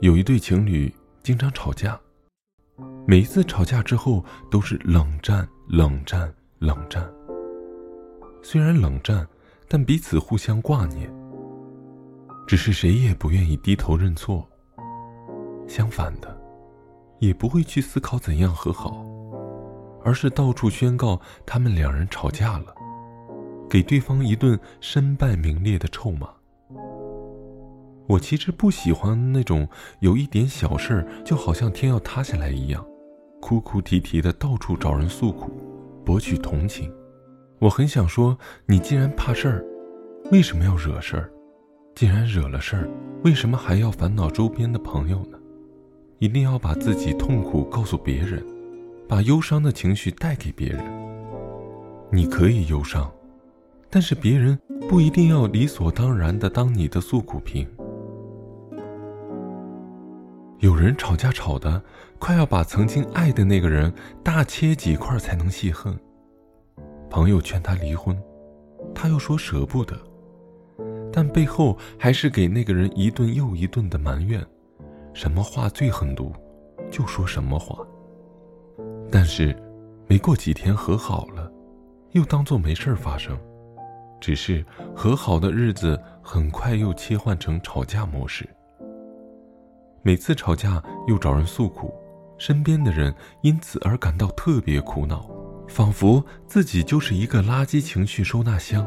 有一对情侣经常吵架，每一次吵架之后都是冷战、冷战、冷战。虽然冷战，但彼此互相挂念。只是谁也不愿意低头认错。相反的，也不会去思考怎样和好，而是到处宣告他们两人吵架了，给对方一顿身败名裂的臭骂。我其实不喜欢那种有一点小事儿就好像天要塌下来一样，哭哭啼啼的到处找人诉苦，博取同情。我很想说，你既然怕事儿，为什么要惹事儿？既然惹了事儿，为什么还要烦恼周边的朋友呢？一定要把自己痛苦告诉别人，把忧伤的情绪带给别人。你可以忧伤，但是别人不一定要理所当然的当你的诉苦瓶。有人吵架吵的快要把曾经爱的那个人大切几块才能泄恨。朋友劝他离婚，他又说舍不得。但背后还是给那个人一顿又一顿的埋怨，什么话最狠毒，就说什么话。但是，没过几天和好了，又当做没事发生。只是和好的日子很快又切换成吵架模式。每次吵架又找人诉苦，身边的人因此而感到特别苦恼，仿佛自己就是一个垃圾情绪收纳箱。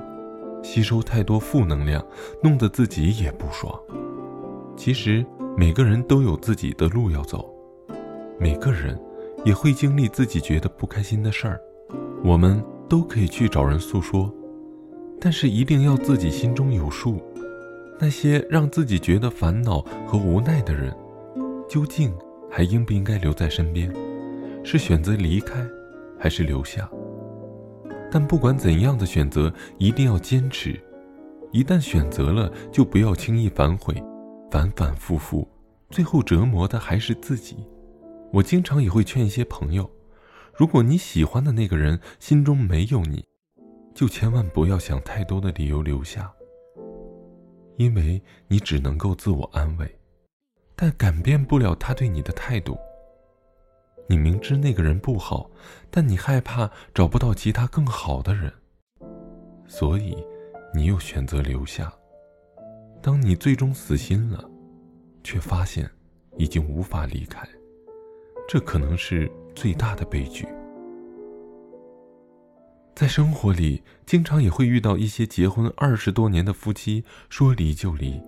吸收太多负能量，弄得自己也不爽。其实每个人都有自己的路要走，每个人也会经历自己觉得不开心的事儿。我们都可以去找人诉说，但是一定要自己心中有数。那些让自己觉得烦恼和无奈的人，究竟还应不应该留在身边？是选择离开，还是留下？但不管怎样的选择，一定要坚持。一旦选择了，就不要轻易反悔，反反复复，最后折磨的还是自己。我经常也会劝一些朋友：如果你喜欢的那个人心中没有你，就千万不要想太多的理由留下，因为你只能够自我安慰，但改变不了他对你的态度。你明知那个人不好，但你害怕找不到其他更好的人，所以你又选择留下。当你最终死心了，却发现已经无法离开，这可能是最大的悲剧。在生活里，经常也会遇到一些结婚二十多年的夫妻说离就离，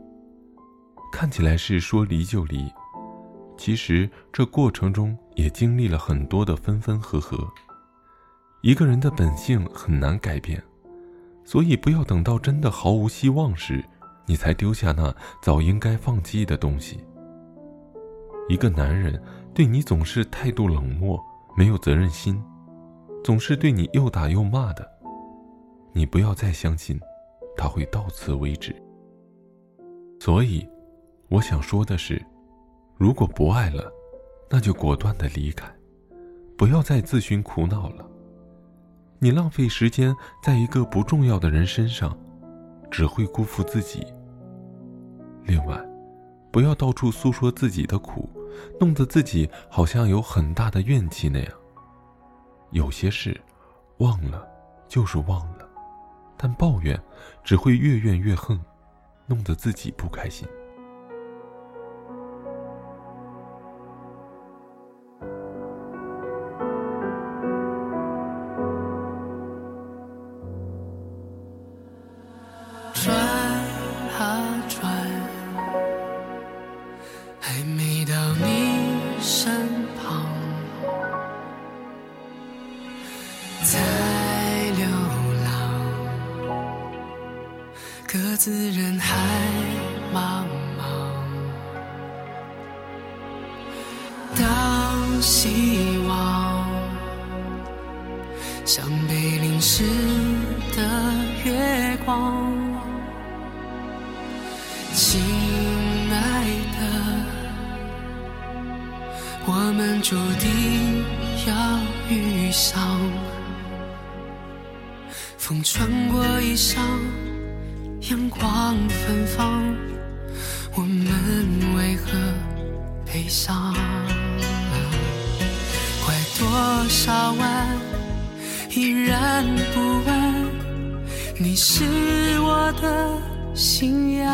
看起来是说离就离。其实这过程中也经历了很多的分分合合。一个人的本性很难改变，所以不要等到真的毫无希望时，你才丢下那早应该放弃的东西。一个男人对你总是态度冷漠，没有责任心，总是对你又打又骂的，你不要再相信他会到此为止。所以，我想说的是。如果不爱了，那就果断的离开，不要再自寻苦恼了。你浪费时间在一个不重要的人身上，只会辜负自己。另外，不要到处诉说自己的苦，弄得自己好像有很大的怨气那样。有些事，忘了就是忘了，但抱怨只会越怨越恨，弄得自己不开心。自人海茫茫，当希望像被淋湿的月光，亲爱的，我们注定要遇上，风穿过衣裳。阳光芬芳，我们为何悲伤？拐多少弯，依然不问，你是我的信仰。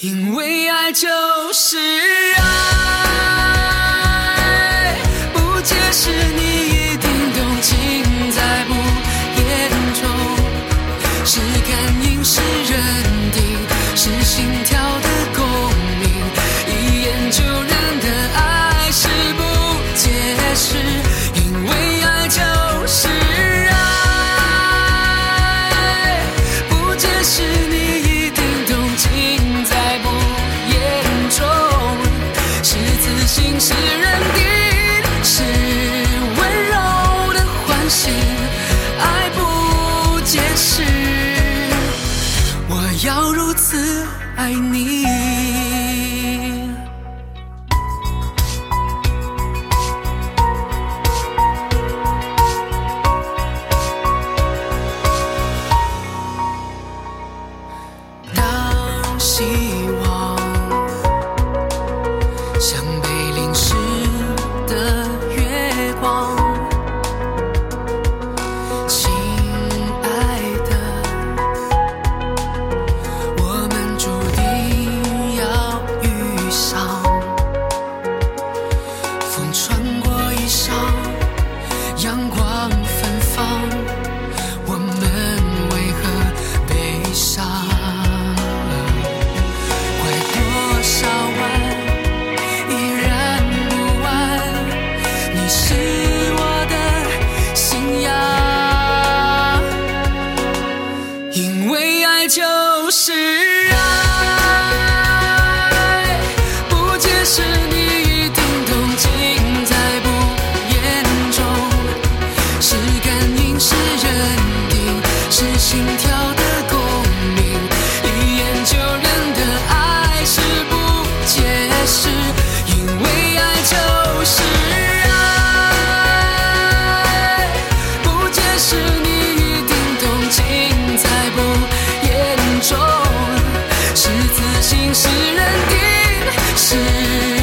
因为爱就是爱。爱你。不是啊。是认定，是。